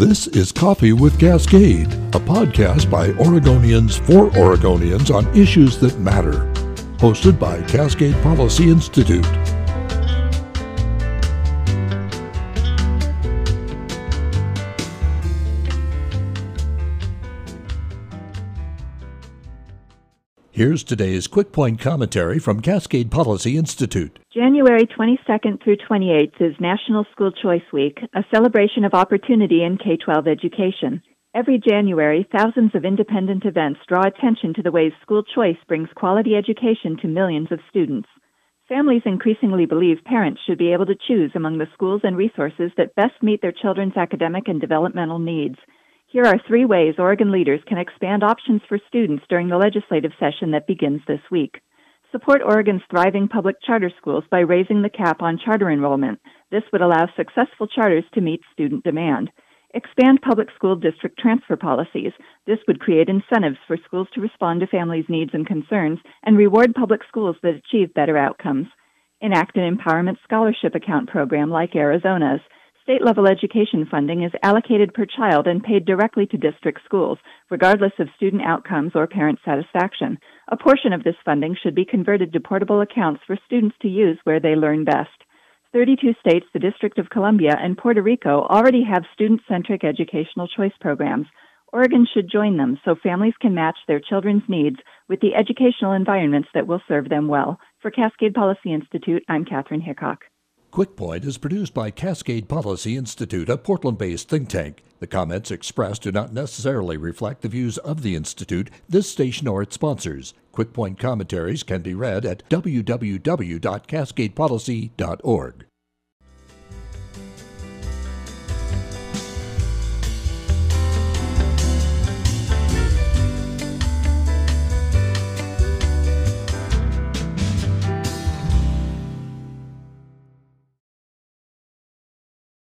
This is Coffee with Cascade, a podcast by Oregonians for Oregonians on issues that matter. Hosted by Cascade Policy Institute. Here's today's quick point commentary from Cascade Policy Institute. January 22nd through 28th is National School Choice Week, a celebration of opportunity in K 12 education. Every January, thousands of independent events draw attention to the ways school choice brings quality education to millions of students. Families increasingly believe parents should be able to choose among the schools and resources that best meet their children's academic and developmental needs. Here are three ways Oregon leaders can expand options for students during the legislative session that begins this week. Support Oregon's thriving public charter schools by raising the cap on charter enrollment. This would allow successful charters to meet student demand. Expand public school district transfer policies. This would create incentives for schools to respond to families' needs and concerns and reward public schools that achieve better outcomes. Enact an empowerment scholarship account program like Arizona's. State level education funding is allocated per child and paid directly to district schools, regardless of student outcomes or parent satisfaction. A portion of this funding should be converted to portable accounts for students to use where they learn best. 32 states, the District of Columbia, and Puerto Rico already have student centric educational choice programs. Oregon should join them so families can match their children's needs with the educational environments that will serve them well. For Cascade Policy Institute, I'm Kathryn Hickok. QuickPoint is produced by Cascade Policy Institute, a Portland based think tank. The comments expressed do not necessarily reflect the views of the Institute, this station, or its sponsors. QuickPoint commentaries can be read at www.cascadepolicy.org.